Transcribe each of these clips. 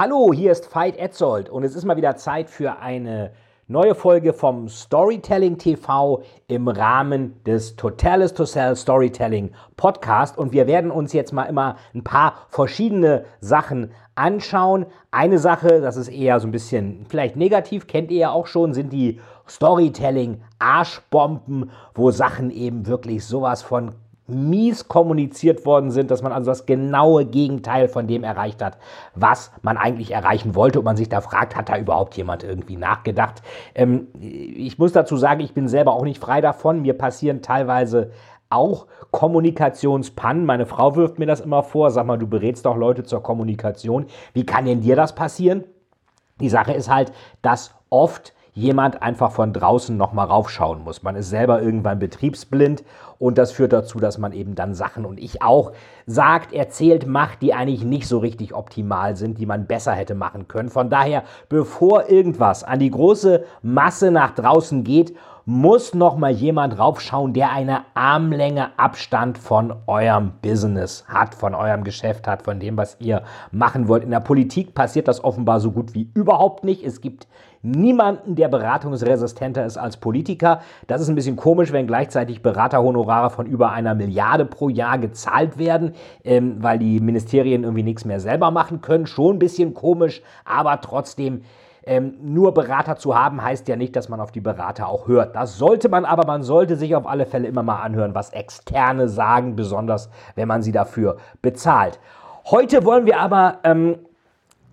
Hallo, hier ist Veit Etzold und es ist mal wieder Zeit für eine neue Folge vom Storytelling TV im Rahmen des Totalis to Sell Storytelling Podcast und wir werden uns jetzt mal immer ein paar verschiedene Sachen anschauen. Eine Sache, das ist eher so ein bisschen vielleicht negativ, kennt ihr ja auch schon, sind die Storytelling Arschbomben, wo Sachen eben wirklich sowas von mies kommuniziert worden sind, dass man also das genaue Gegenteil von dem erreicht hat, was man eigentlich erreichen wollte und man sich da fragt, hat da überhaupt jemand irgendwie nachgedacht? Ähm, ich muss dazu sagen, ich bin selber auch nicht frei davon. Mir passieren teilweise auch Kommunikationspannen. Meine Frau wirft mir das immer vor. Sag mal, du berätst doch Leute zur Kommunikation. Wie kann denn dir das passieren? Die Sache ist halt, dass oft jemand einfach von draußen nochmal raufschauen muss. Man ist selber irgendwann betriebsblind und das führt dazu, dass man eben dann Sachen und ich auch sagt, erzählt, macht, die eigentlich nicht so richtig optimal sind, die man besser hätte machen können. Von daher, bevor irgendwas an die große Masse nach draußen geht, muss noch mal jemand raufschauen, der eine Armlänge Abstand von eurem Business hat, von eurem Geschäft hat, von dem, was ihr machen wollt. In der Politik passiert das offenbar so gut wie überhaupt nicht. Es gibt niemanden, der beratungsresistenter ist als Politiker. Das ist ein bisschen komisch, wenn gleichzeitig Beraterhonorare von über einer Milliarde pro Jahr gezahlt werden, ähm, weil die Ministerien irgendwie nichts mehr selber machen können. Schon ein bisschen komisch, aber trotzdem. Ähm, nur Berater zu haben, heißt ja nicht, dass man auf die Berater auch hört. Das sollte man aber, man sollte sich auf alle Fälle immer mal anhören, was Externe sagen, besonders wenn man sie dafür bezahlt. Heute wollen wir aber ähm,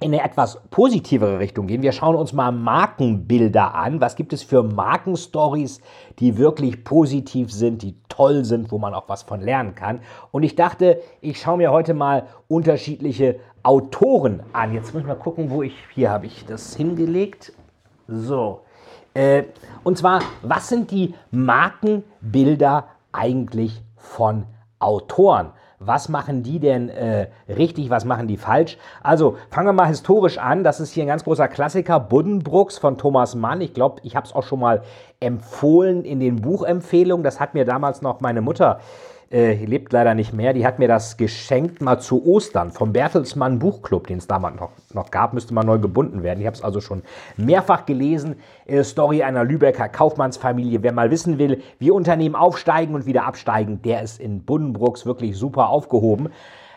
in eine etwas positivere Richtung gehen. Wir schauen uns mal Markenbilder an. Was gibt es für Markenstories, die wirklich positiv sind, die toll sind, wo man auch was von lernen kann? Und ich dachte, ich schaue mir heute mal unterschiedliche Autoren an. Jetzt muss ich mal gucken, wo ich, hier habe ich das hingelegt. So. Äh, und zwar, was sind die Markenbilder eigentlich von Autoren? Was machen die denn äh, richtig, was machen die falsch? Also fangen wir mal historisch an. Das ist hier ein ganz großer Klassiker, Buddenbrooks von Thomas Mann. Ich glaube, ich habe es auch schon mal empfohlen in den Buchempfehlungen. Das hat mir damals noch meine Mutter äh, lebt leider nicht mehr, die hat mir das geschenkt mal zu Ostern vom Bertelsmann Buchclub, den es damals noch, noch gab, müsste mal neu gebunden werden. Ich habe es also schon mehrfach gelesen. Äh, Story einer Lübecker Kaufmannsfamilie. Wer mal wissen will, wie Unternehmen aufsteigen und wieder absteigen, der ist in Buddenbrooks wirklich super aufgehoben.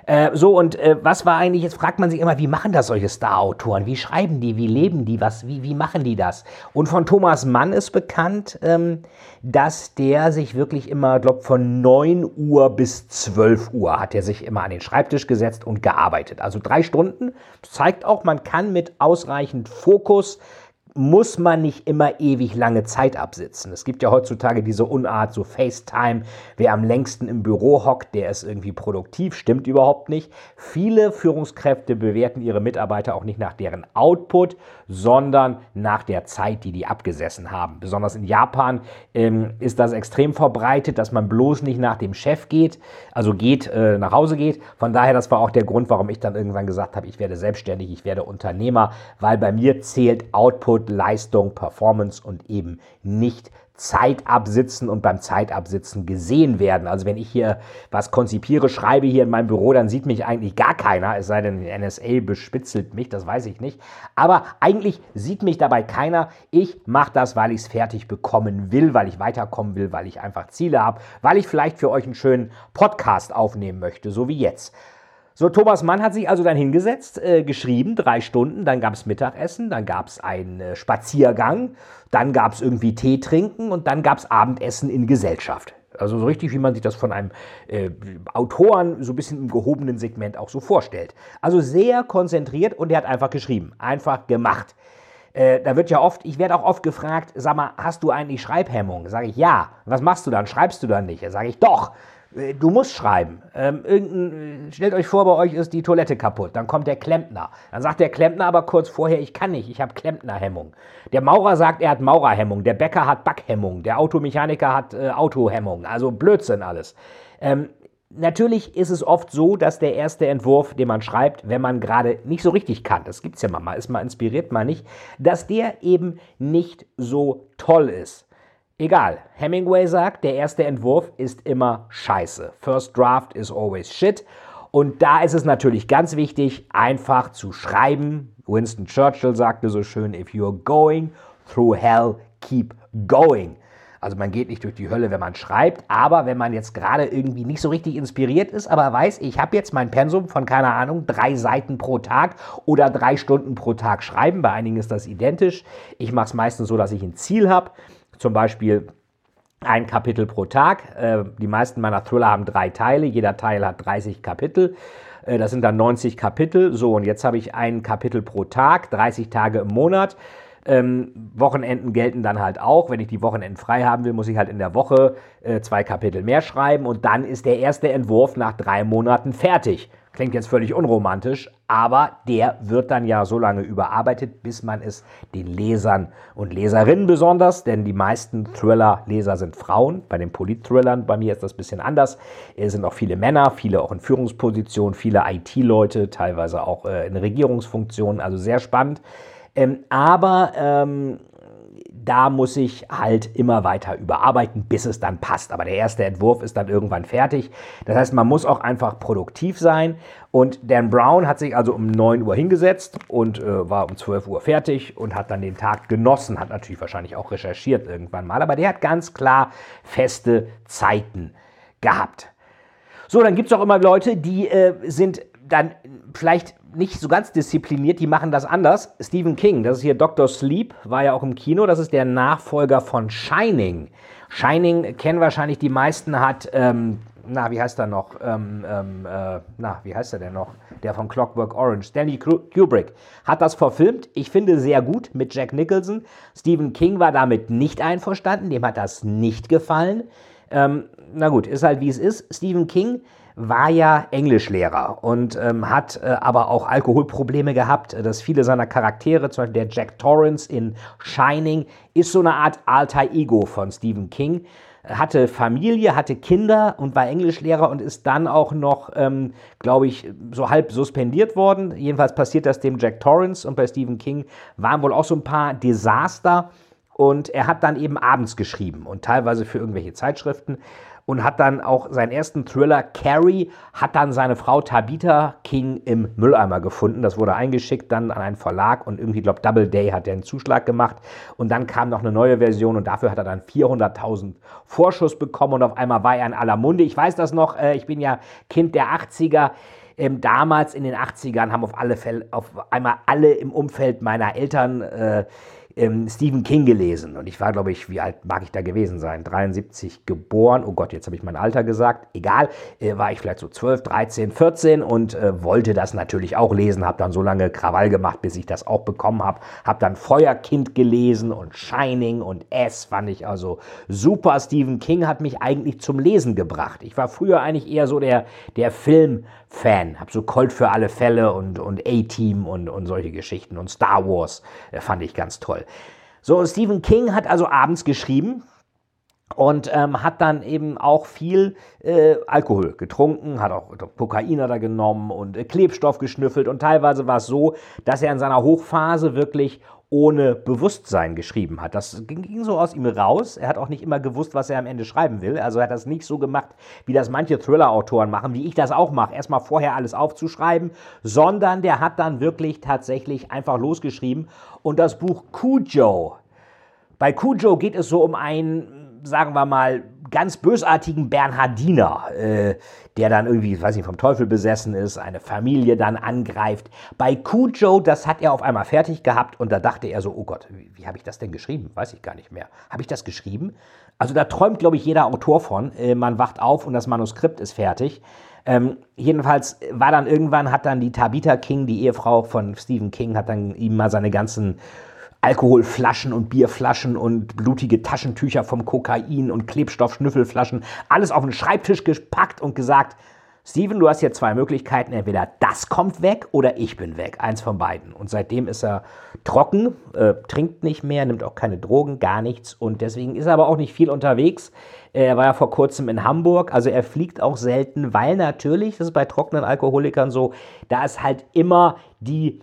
Äh, so, und äh, was war eigentlich, jetzt fragt man sich immer, wie machen das solche Star-Autoren? Wie schreiben die? Wie leben die? Was, wie, wie machen die das? Und von Thomas Mann ist bekannt, ähm, dass der sich wirklich immer, glaube von 9 Uhr bis 12 Uhr hat er sich immer an den Schreibtisch gesetzt und gearbeitet. Also drei Stunden. Das zeigt auch, man kann mit ausreichend Fokus muss man nicht immer ewig lange Zeit absitzen. Es gibt ja heutzutage diese Unart, so FaceTime, wer am längsten im Büro hockt, der ist irgendwie produktiv, stimmt überhaupt nicht. Viele Führungskräfte bewerten ihre Mitarbeiter auch nicht nach deren Output, sondern nach der Zeit, die die abgesessen haben. Besonders in Japan ähm, ist das extrem verbreitet, dass man bloß nicht nach dem Chef geht, also geht, äh, nach Hause geht. Von daher, das war auch der Grund, warum ich dann irgendwann gesagt habe, ich werde selbstständig, ich werde Unternehmer, weil bei mir zählt Output Leistung, Performance und eben nicht Zeit absitzen und beim Zeitabsitzen gesehen werden. Also wenn ich hier was konzipiere, schreibe hier in meinem Büro, dann sieht mich eigentlich gar keiner, es sei denn, die NSA bespitzelt mich, das weiß ich nicht. Aber eigentlich sieht mich dabei keiner. Ich mache das, weil ich es fertig bekommen will, weil ich weiterkommen will, weil ich einfach Ziele habe, weil ich vielleicht für euch einen schönen Podcast aufnehmen möchte, so wie jetzt. So, Thomas Mann hat sich also dann hingesetzt, äh, geschrieben, drei Stunden, dann gab es Mittagessen, dann gab es einen äh, Spaziergang, dann gab es irgendwie Tee trinken und dann gab es Abendessen in Gesellschaft. Also so richtig, wie man sich das von einem äh, Autoren so ein bisschen im gehobenen Segment auch so vorstellt. Also sehr konzentriert und er hat einfach geschrieben, einfach gemacht. Äh, da wird ja oft, ich werde auch oft gefragt, sag mal, hast du eigentlich Schreibhemmung? Sage ich ja. Was machst du dann? Schreibst du dann nicht? Sage ich doch du musst schreiben. Ähm, irgendein, stellt euch vor, bei euch ist die Toilette kaputt. Dann kommt der Klempner. Dann sagt der Klempner aber kurz vorher, ich kann nicht, ich habe Klempnerhemmung. Der Maurer sagt, er hat Maurerhemmung. Der Bäcker hat Backhemmung. Der Automechaniker hat äh, Autohemmung. Also Blödsinn alles. Ähm, Natürlich ist es oft so, dass der erste Entwurf, den man schreibt, wenn man gerade nicht so richtig kann, das gibt es ja mal, ist mal inspiriert, mal nicht, dass der eben nicht so toll ist. Egal, Hemingway sagt, der erste Entwurf ist immer scheiße. First Draft is always shit. Und da ist es natürlich ganz wichtig, einfach zu schreiben. Winston Churchill sagte so schön, if you're going through hell, keep going. Also man geht nicht durch die Hölle, wenn man schreibt, aber wenn man jetzt gerade irgendwie nicht so richtig inspiriert ist, aber weiß, ich habe jetzt mein Pensum von, keine Ahnung, drei Seiten pro Tag oder drei Stunden pro Tag schreiben, bei einigen ist das identisch. Ich mache es meistens so, dass ich ein Ziel habe, zum Beispiel ein Kapitel pro Tag. Äh, die meisten meiner Thriller haben drei Teile, jeder Teil hat 30 Kapitel. Äh, das sind dann 90 Kapitel. So, und jetzt habe ich ein Kapitel pro Tag, 30 Tage im Monat. Ähm, Wochenenden gelten dann halt auch. Wenn ich die Wochenenden frei haben will, muss ich halt in der Woche äh, zwei Kapitel mehr schreiben und dann ist der erste Entwurf nach drei Monaten fertig. Klingt jetzt völlig unromantisch, aber der wird dann ja so lange überarbeitet, bis man es den Lesern und Leserinnen besonders, denn die meisten Thriller-Leser sind Frauen. Bei den Polit-Thrillern, bei mir ist das ein bisschen anders. Es sind auch viele Männer, viele auch in Führungspositionen, viele IT-Leute, teilweise auch äh, in Regierungsfunktionen, also sehr spannend. Ähm, aber ähm, da muss ich halt immer weiter überarbeiten, bis es dann passt. Aber der erste Entwurf ist dann irgendwann fertig. Das heißt, man muss auch einfach produktiv sein. Und Dan Brown hat sich also um 9 Uhr hingesetzt und äh, war um 12 Uhr fertig und hat dann den Tag genossen, hat natürlich wahrscheinlich auch recherchiert irgendwann mal. Aber der hat ganz klar feste Zeiten gehabt. So, dann gibt es auch immer Leute, die äh, sind dann vielleicht nicht so ganz diszipliniert, die machen das anders. Stephen King, das ist hier Dr. Sleep, war ja auch im Kino, das ist der Nachfolger von Shining. Shining kennen wahrscheinlich die meisten, hat, ähm, na, wie heißt er noch? Ähm, ähm, äh, na, wie heißt er denn noch? Der von Clockwork Orange, Stanley Kubrick, hat das verfilmt. Ich finde sehr gut mit Jack Nicholson. Stephen King war damit nicht einverstanden, dem hat das nicht gefallen. Ähm, na gut, ist halt wie es ist. Stephen King war ja Englischlehrer und ähm, hat äh, aber auch Alkoholprobleme gehabt, dass viele seiner Charaktere, zum Beispiel der Jack Torrance in Shining, ist so eine Art alter Ego von Stephen King. Hatte Familie, hatte Kinder und war Englischlehrer und ist dann auch noch, ähm, glaube ich, so halb suspendiert worden. Jedenfalls passiert das dem Jack Torrance und bei Stephen King waren wohl auch so ein paar Desaster. Und er hat dann eben abends geschrieben und teilweise für irgendwelche Zeitschriften und hat dann auch seinen ersten Thriller Carrie, hat dann seine Frau Tabitha King im Mülleimer gefunden. Das wurde eingeschickt dann an einen Verlag und irgendwie, glaube Doubleday hat der einen Zuschlag gemacht. Und dann kam noch eine neue Version und dafür hat er dann 400.000 Vorschuss bekommen und auf einmal war er in aller Munde. Ich weiß das noch, äh, ich bin ja Kind der 80er. Ähm, damals in den 80ern haben auf alle Fälle, auf einmal alle im Umfeld meiner Eltern äh, ähm, Stephen King gelesen. Und ich war, glaube ich, wie alt mag ich da gewesen sein? 73 geboren. Oh Gott, jetzt habe ich mein Alter gesagt. Egal, äh, war ich vielleicht so 12, 13, 14 und äh, wollte das natürlich auch lesen. Habe dann so lange Krawall gemacht, bis ich das auch bekommen habe. Habe dann Feuerkind gelesen und Shining und S fand ich also super. Stephen King hat mich eigentlich zum Lesen gebracht. Ich war früher eigentlich eher so der, der Film- Fan. Hab so Colt für alle Fälle und, und A-Team und, und solche Geschichten und Star Wars äh, fand ich ganz toll. So, Stephen King hat also abends geschrieben und ähm, hat dann eben auch viel äh, Alkohol getrunken, hat auch Kokainer da genommen und äh, Klebstoff geschnüffelt und teilweise war es so, dass er in seiner Hochphase wirklich ohne Bewusstsein geschrieben hat. Das ging so aus ihm raus. Er hat auch nicht immer gewusst, was er am Ende schreiben will. Also er hat das nicht so gemacht, wie das manche Thriller-Autoren machen, wie ich das auch mache. Erstmal vorher alles aufzuschreiben, sondern der hat dann wirklich tatsächlich einfach losgeschrieben. Und das Buch Cujo. Bei Cujo geht es so um einen, sagen wir mal, ganz bösartigen Bernhardiner, äh, der dann irgendwie, weiß nicht, vom Teufel besessen ist, eine Familie dann angreift. Bei Cujo, das hat er auf einmal fertig gehabt und da dachte er so, oh Gott, wie, wie habe ich das denn geschrieben? Weiß ich gar nicht mehr. Habe ich das geschrieben? Also da träumt, glaube ich, jeder Autor von. Äh, man wacht auf und das Manuskript ist fertig. Ähm, jedenfalls war dann irgendwann, hat dann die Tabitha King, die Ehefrau von Stephen King, hat dann ihm mal seine ganzen Alkoholflaschen und Bierflaschen und blutige Taschentücher vom Kokain und Klebstoffschnüffelflaschen, alles auf den Schreibtisch gepackt und gesagt, Steven, du hast hier zwei Möglichkeiten. Entweder das kommt weg oder ich bin weg. Eins von beiden. Und seitdem ist er trocken, äh, trinkt nicht mehr, nimmt auch keine Drogen, gar nichts. Und deswegen ist er aber auch nicht viel unterwegs. Er war ja vor kurzem in Hamburg. Also er fliegt auch selten, weil natürlich, das ist bei trockenen Alkoholikern so, da ist halt immer die,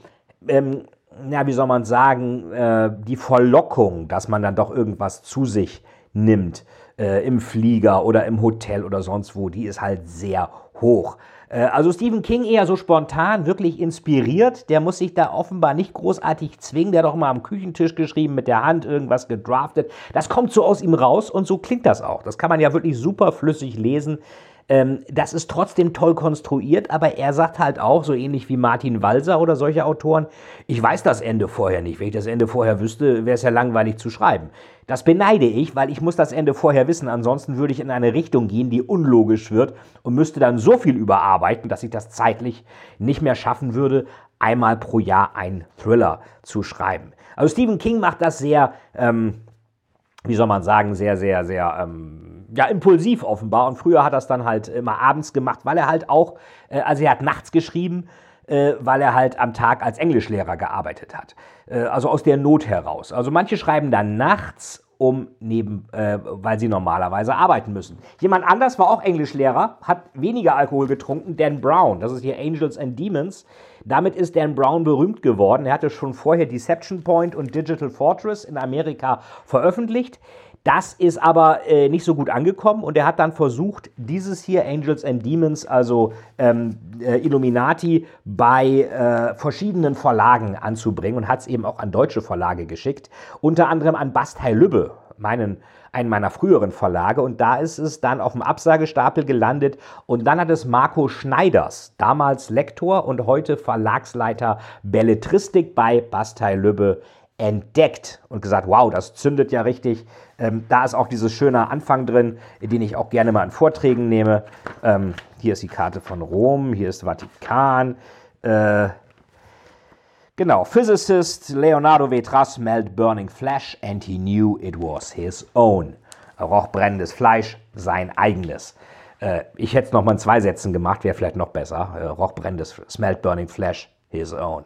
ähm, ja, wie soll man sagen, äh, die Verlockung, dass man dann doch irgendwas zu sich nimmt äh, im Flieger oder im Hotel oder sonst wo, die ist halt sehr hoch. Äh, also Stephen King eher so spontan, wirklich inspiriert. Der muss sich da offenbar nicht großartig zwingen. Der hat doch mal am Küchentisch geschrieben, mit der Hand irgendwas gedraftet. Das kommt so aus ihm raus und so klingt das auch. Das kann man ja wirklich super flüssig lesen. Ähm, das ist trotzdem toll konstruiert, aber er sagt halt auch, so ähnlich wie Martin Walser oder solche Autoren, ich weiß das Ende vorher nicht. Wenn ich das Ende vorher wüsste, wäre es ja langweilig zu schreiben. Das beneide ich, weil ich muss das Ende vorher wissen, ansonsten würde ich in eine Richtung gehen, die unlogisch wird und müsste dann so viel überarbeiten, dass ich das zeitlich nicht mehr schaffen würde, einmal pro Jahr einen Thriller zu schreiben. Also Stephen King macht das sehr, ähm, wie soll man sagen, sehr, sehr, sehr ähm, ja, impulsiv offenbar. Und früher hat er es dann halt immer abends gemacht, weil er halt auch, äh, also er hat nachts geschrieben, äh, weil er halt am Tag als Englischlehrer gearbeitet hat. Äh, also aus der Not heraus. Also manche schreiben dann nachts um neben, äh, weil sie normalerweise arbeiten müssen. Jemand anders war auch Englischlehrer, hat weniger Alkohol getrunken, Dan Brown. Das ist hier Angels and Demons. Damit ist Dan Brown berühmt geworden. Er hatte schon vorher Deception Point und Digital Fortress in Amerika veröffentlicht. Das ist aber äh, nicht so gut angekommen und er hat dann versucht, dieses hier, Angels and Demons, also ähm, äh, Illuminati, bei äh, verschiedenen Verlagen anzubringen und hat es eben auch an deutsche Verlage geschickt, unter anderem an Bastei Lübbe, meinen, einen meiner früheren Verlage. Und da ist es dann auf dem Absagestapel gelandet und dann hat es Marco Schneiders, damals Lektor und heute Verlagsleiter Belletristik bei Bastei Lübbe, entdeckt und gesagt, wow, das zündet ja richtig. Ähm, da ist auch dieses schöne Anfang drin, den ich auch gerne mal in Vorträgen nehme. Ähm, hier ist die Karte von Rom, hier ist Vatikan. Äh, genau, Physicist Leonardo Vetras smelled burning flesh and he knew it was his own. Er roch brennendes Fleisch, sein eigenes. Äh, ich hätte es nochmal in zwei Sätzen gemacht, wäre vielleicht noch besser. Äh, roch brennendes, smelled burning flesh, his own.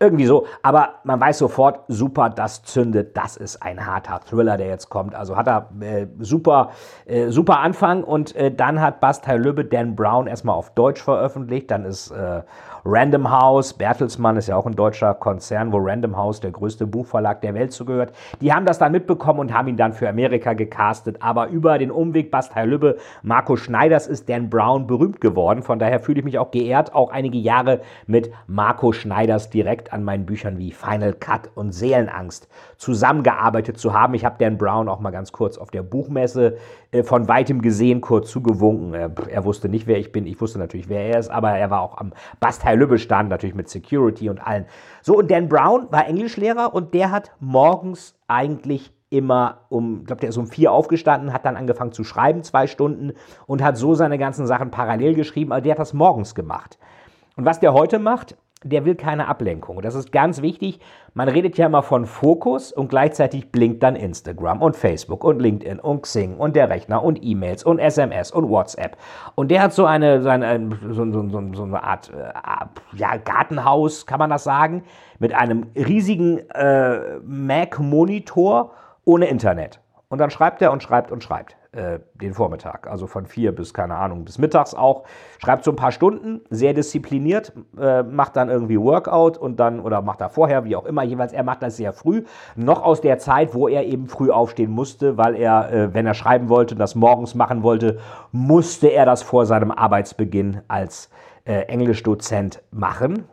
Irgendwie so. Aber man weiß sofort, super, das zündet. Das ist ein harter Thriller, der jetzt kommt. Also hat er äh, super, äh, super Anfang. Und äh, dann hat Bastei Lübbe Dan Brown erstmal auf Deutsch veröffentlicht. Dann ist äh, Random House, Bertelsmann ist ja auch ein deutscher Konzern, wo Random House der größte Buchverlag der Welt zugehört. Die haben das dann mitbekommen und haben ihn dann für Amerika gecastet. Aber über den Umweg Bastei Lübbe, Marco Schneiders ist Dan Brown berühmt geworden. Von daher fühle ich mich auch geehrt, auch einige Jahre mit Marco Schneiders direkt an meinen Büchern wie Final Cut und Seelenangst zusammengearbeitet zu haben. Ich habe Dan Brown auch mal ganz kurz auf der Buchmesse äh, von weitem gesehen, kurz zugewunken. Er, er, wusste nicht, wer ich bin. Ich wusste natürlich, wer er ist, aber er war auch am Bastei-Lübbe-Stand, natürlich mit Security und allen. So, und Dan Brown war Englischlehrer und der hat morgens eigentlich immer um, ich glaube, der ist um vier aufgestanden, hat dann angefangen zu schreiben, zwei Stunden und hat so seine ganzen Sachen parallel geschrieben, aber der hat das morgens gemacht. Und was der heute macht, der will keine Ablenkung. das ist ganz wichtig. Man redet ja immer von Fokus und gleichzeitig blinkt dann Instagram und Facebook und LinkedIn und Xing und der Rechner und E-Mails und SMS und WhatsApp. Und der hat so eine, so eine, so, so, so, eine Art äh, ja, Gartenhaus, kann man das sagen, mit einem riesigen äh, Mac-Monitor ohne Internet. Und dann schreibt er und schreibt und schreibt äh, den Vormittag. Also von vier bis, keine Ahnung, bis mittags auch. Schreibt so ein paar Stunden, sehr diszipliniert, äh, macht dann irgendwie Workout und dann, oder macht er vorher, wie auch immer, jeweils, er macht das sehr früh. Noch aus der Zeit, wo er eben früh aufstehen musste, weil er, äh, wenn er schreiben wollte, das morgens machen wollte, musste er das vor seinem Arbeitsbeginn als äh, Englischdozent machen.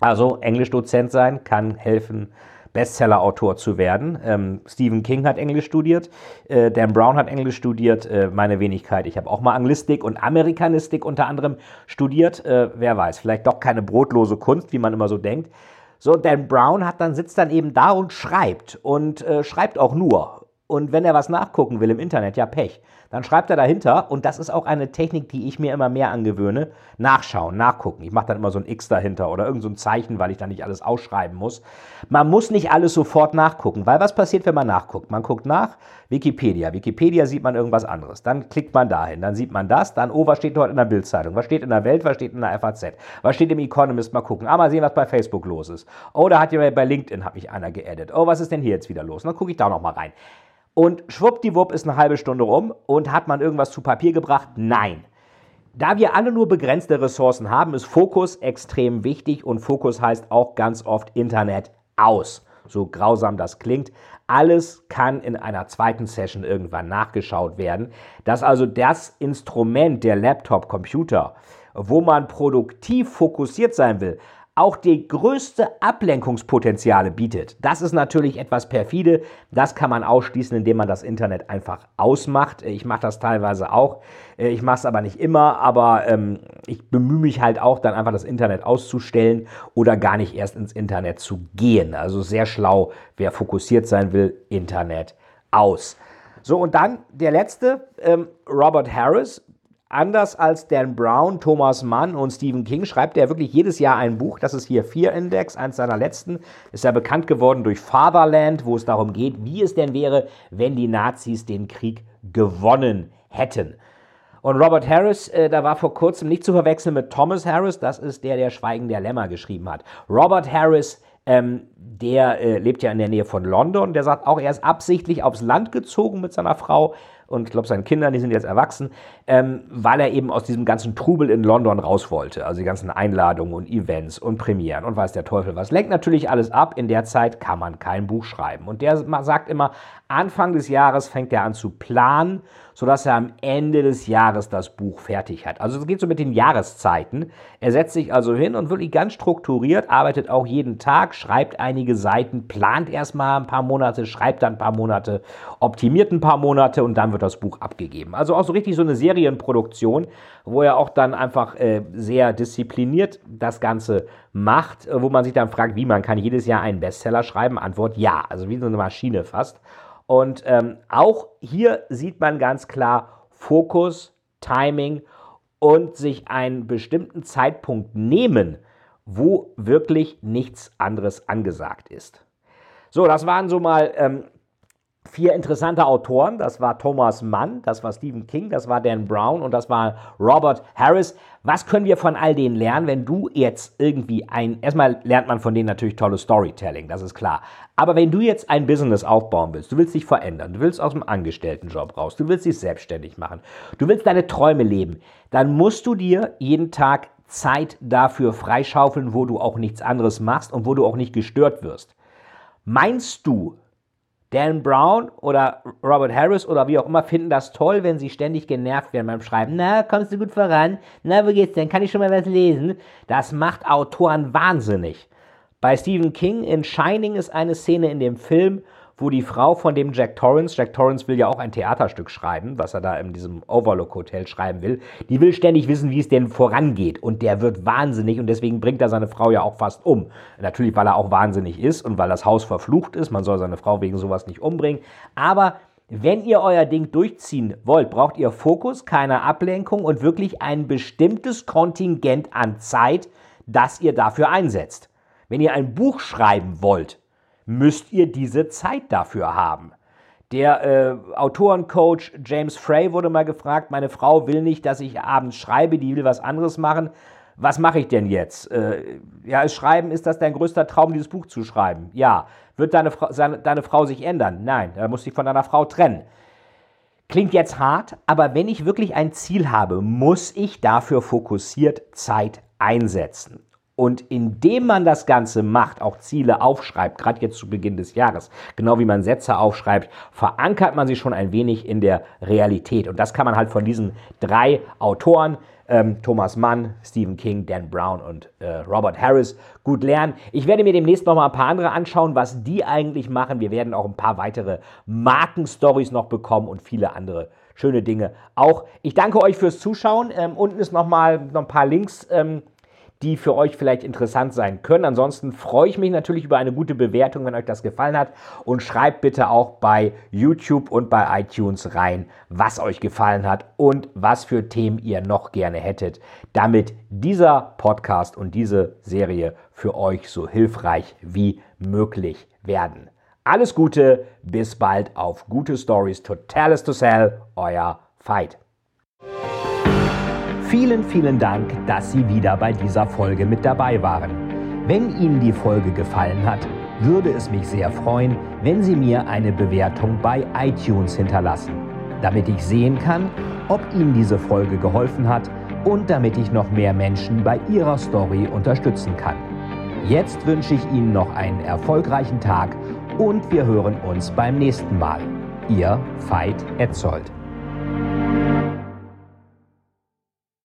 Also Englischdozent sein kann helfen, Bestseller-Autor zu werden. Ähm, Stephen King hat Englisch studiert, äh, Dan Brown hat Englisch studiert, äh, meine Wenigkeit. Ich habe auch mal Anglistik und Amerikanistik unter anderem studiert. Äh, wer weiß, vielleicht doch keine brotlose Kunst, wie man immer so denkt. So, Dan Brown hat dann, sitzt dann eben da und schreibt und äh, schreibt auch nur. Und wenn er was nachgucken will im Internet, ja Pech. Dann schreibt er dahinter, und das ist auch eine Technik, die ich mir immer mehr angewöhne, nachschauen, nachgucken. Ich mache dann immer so ein X dahinter oder irgend so Zeichen, weil ich dann nicht alles ausschreiben muss. Man muss nicht alles sofort nachgucken, weil was passiert, wenn man nachguckt? Man guckt nach, Wikipedia. Wikipedia sieht man irgendwas anderes. Dann klickt man dahin, dann sieht man das, dann, oh, was steht dort in der Bildzeitung? Was steht in der Welt? Was steht in der FAZ? Was steht im Economist? Mal gucken. Ah, mal sehen, was bei Facebook los ist. Oh, da hat jemand bei LinkedIn, hat mich einer geaddet. Oh, was ist denn hier jetzt wieder los? dann gucke ich da noch mal rein. Und schwuppdiwupp ist eine halbe Stunde rum und hat man irgendwas zu Papier gebracht? Nein. Da wir alle nur begrenzte Ressourcen haben, ist Fokus extrem wichtig und Fokus heißt auch ganz oft Internet aus. So grausam das klingt. Alles kann in einer zweiten Session irgendwann nachgeschaut werden. Dass also das Instrument, der Laptop, Computer, wo man produktiv fokussiert sein will, auch die größte Ablenkungspotenziale bietet. Das ist natürlich etwas perfide. Das kann man ausschließen, indem man das Internet einfach ausmacht. Ich mache das teilweise auch. Ich mache es aber nicht immer, aber ähm, ich bemühe mich halt auch, dann einfach das Internet auszustellen oder gar nicht erst ins Internet zu gehen. Also sehr schlau, wer fokussiert sein will, Internet aus. So, und dann der letzte, ähm, Robert Harris, Anders als Dan Brown, Thomas Mann und Stephen King schreibt er wirklich jedes Jahr ein Buch. Das ist hier Fear Index, eins seiner letzten. Ist ja bekannt geworden durch Fatherland, wo es darum geht, wie es denn wäre, wenn die Nazis den Krieg gewonnen hätten. Und Robert Harris, äh, da war vor kurzem nicht zu verwechseln mit Thomas Harris, das ist der, der Schweigen der Lämmer geschrieben hat. Robert Harris, ähm, der äh, lebt ja in der Nähe von London, der sagt auch, er ist absichtlich aufs Land gezogen mit seiner Frau, und ich glaube seinen Kindern, die sind jetzt erwachsen, ähm, weil er eben aus diesem ganzen Trubel in London raus wollte. Also die ganzen Einladungen und Events und Premieren und weiß der Teufel was. Lenkt natürlich alles ab. In der Zeit kann man kein Buch schreiben. Und der sagt immer, Anfang des Jahres fängt er an zu planen, sodass er am Ende des Jahres das Buch fertig hat. Also es geht so mit den Jahreszeiten. Er setzt sich also hin und wirklich ganz strukturiert, arbeitet auch jeden Tag, schreibt einige Seiten, plant erstmal ein paar Monate, schreibt dann ein paar Monate, optimiert ein paar Monate und dann wird das Buch abgegeben. Also auch so richtig so eine Serienproduktion, wo er auch dann einfach äh, sehr diszipliniert das Ganze macht, wo man sich dann fragt, wie man kann jedes Jahr einen Bestseller schreiben. Antwort ja, also wie so eine Maschine fast. Und ähm, auch hier sieht man ganz klar Fokus, Timing und sich einen bestimmten Zeitpunkt nehmen, wo wirklich nichts anderes angesagt ist. So, das waren so mal ähm, vier interessante Autoren. Das war Thomas Mann, das war Stephen King, das war Dan Brown und das war Robert Harris. Was können wir von all denen lernen, wenn du jetzt irgendwie ein, erstmal lernt man von denen natürlich tolles Storytelling, das ist klar. Aber wenn du jetzt ein Business aufbauen willst, du willst dich verändern, du willst aus dem Angestelltenjob raus, du willst dich selbstständig machen, du willst deine Träume leben, dann musst du dir jeden Tag Zeit dafür freischaufeln, wo du auch nichts anderes machst und wo du auch nicht gestört wirst. Meinst du, Dan Brown oder Robert Harris oder wie auch immer finden das toll, wenn sie ständig genervt werden beim Schreiben. Na, kommst du gut voran? Na, wo geht's denn? Kann ich schon mal was lesen? Das macht Autoren wahnsinnig. Bei Stephen King in Shining ist eine Szene in dem Film, wo die Frau von dem Jack Torrance, Jack Torrance will ja auch ein Theaterstück schreiben, was er da in diesem Overlook Hotel schreiben will, die will ständig wissen, wie es denn vorangeht und der wird wahnsinnig und deswegen bringt er seine Frau ja auch fast um. Natürlich, weil er auch wahnsinnig ist und weil das Haus verflucht ist, man soll seine Frau wegen sowas nicht umbringen, aber wenn ihr euer Ding durchziehen wollt, braucht ihr Fokus, keine Ablenkung und wirklich ein bestimmtes Kontingent an Zeit, das ihr dafür einsetzt. Wenn ihr ein Buch schreiben wollt, müsst ihr diese Zeit dafür haben. Der äh, Autorencoach James Frey wurde mal gefragt, meine Frau will nicht, dass ich abends schreibe, die will was anderes machen. Was mache ich denn jetzt? Äh, ja, Schreiben, ist das dein größter Traum, dieses Buch zu schreiben? Ja. Wird deine, Fra seine, deine Frau sich ändern? Nein, da muss sich von deiner Frau trennen. Klingt jetzt hart, aber wenn ich wirklich ein Ziel habe, muss ich dafür fokussiert Zeit einsetzen. Und indem man das Ganze macht, auch Ziele aufschreibt, gerade jetzt zu Beginn des Jahres, genau wie man Sätze aufschreibt, verankert man sie schon ein wenig in der Realität. Und das kann man halt von diesen drei Autoren, ähm, Thomas Mann, Stephen King, Dan Brown und äh, Robert Harris, gut lernen. Ich werde mir demnächst noch mal ein paar andere anschauen, was die eigentlich machen. Wir werden auch ein paar weitere Markenstories noch bekommen und viele andere schöne Dinge auch. Ich danke euch fürs Zuschauen. Ähm, unten ist noch mal noch ein paar Links. Ähm, die für euch vielleicht interessant sein können. Ansonsten freue ich mich natürlich über eine gute Bewertung, wenn euch das gefallen hat. Und schreibt bitte auch bei YouTube und bei iTunes rein, was euch gefallen hat und was für Themen ihr noch gerne hättet, damit dieser Podcast und diese Serie für euch so hilfreich wie möglich werden. Alles Gute, bis bald auf gute Stories. Totales to Sell, euer Veit. Vielen, vielen Dank, dass Sie wieder bei dieser Folge mit dabei waren. Wenn Ihnen die Folge gefallen hat, würde es mich sehr freuen, wenn Sie mir eine Bewertung bei iTunes hinterlassen, damit ich sehen kann, ob Ihnen diese Folge geholfen hat und damit ich noch mehr Menschen bei ihrer Story unterstützen kann. Jetzt wünsche ich Ihnen noch einen erfolgreichen Tag und wir hören uns beim nächsten Mal. Ihr Veit Etzold.